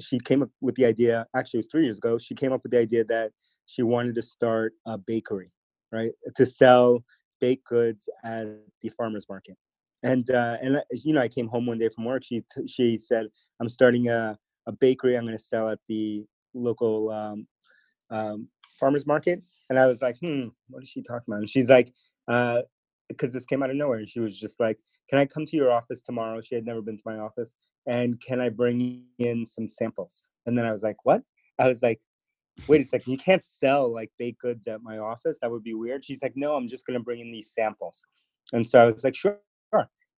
she came up with the idea. Actually, it was three years ago. She came up with the idea that she wanted to start a bakery, right, to sell baked goods at the farmers market. And uh, and uh, you know, I came home one day from work. She t- she said, "I'm starting a a bakery. I'm going to sell at the local um, um, farmers market." And I was like, "Hmm, what is she talking about?" And she's like, uh, "Because this came out of nowhere." And she was just like, "Can I come to your office tomorrow?" She had never been to my office, and can I bring in some samples? And then I was like, "What?" I was like, wait a second, you can't sell like baked goods at my office. That would be weird. She's like, no, I'm just going to bring in these samples. And so I was like, sure.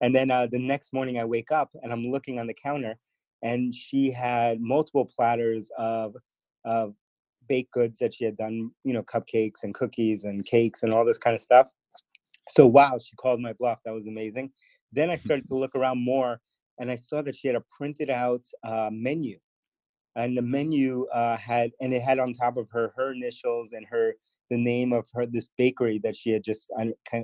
And then uh, the next morning I wake up and I'm looking on the counter and she had multiple platters of, of baked goods that she had done, you know, cupcakes and cookies and cakes and all this kind of stuff. So, wow, she called my bluff. That was amazing. Then I started to look around more and I saw that she had a printed out uh, menu and the menu uh, had and it had on top of her her initials and her the name of her this bakery that she had just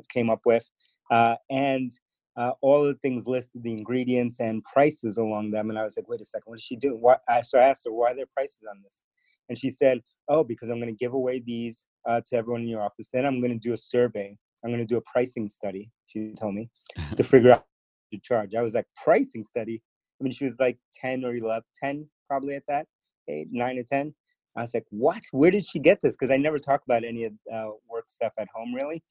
came up with uh, and uh, all the things listed the ingredients and prices along them and i was like wait a second what is she doing what so i asked her why are there prices on this and she said oh because i'm going to give away these uh, to everyone in your office then i'm going to do a survey i'm going to do a pricing study she told me to figure out to charge i was like pricing study i mean she was like 10 or 11 10 probably at that age, nine or 10. I was like, what? Where did she get this? Because I never talk about any of uh, work stuff at home really.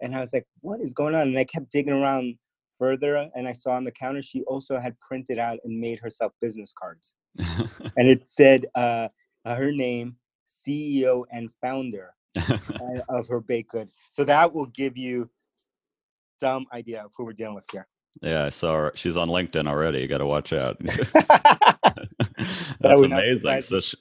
And I was like, what is going on? And I kept digging around further and I saw on the counter she also had printed out and made herself business cards. and it said uh, uh, her name, CEO and founder uh, of her baked good. So that will give you some idea of who we're dealing with here. Yeah, I saw her. She's on LinkedIn already. You got to watch out. That's amazing. So she,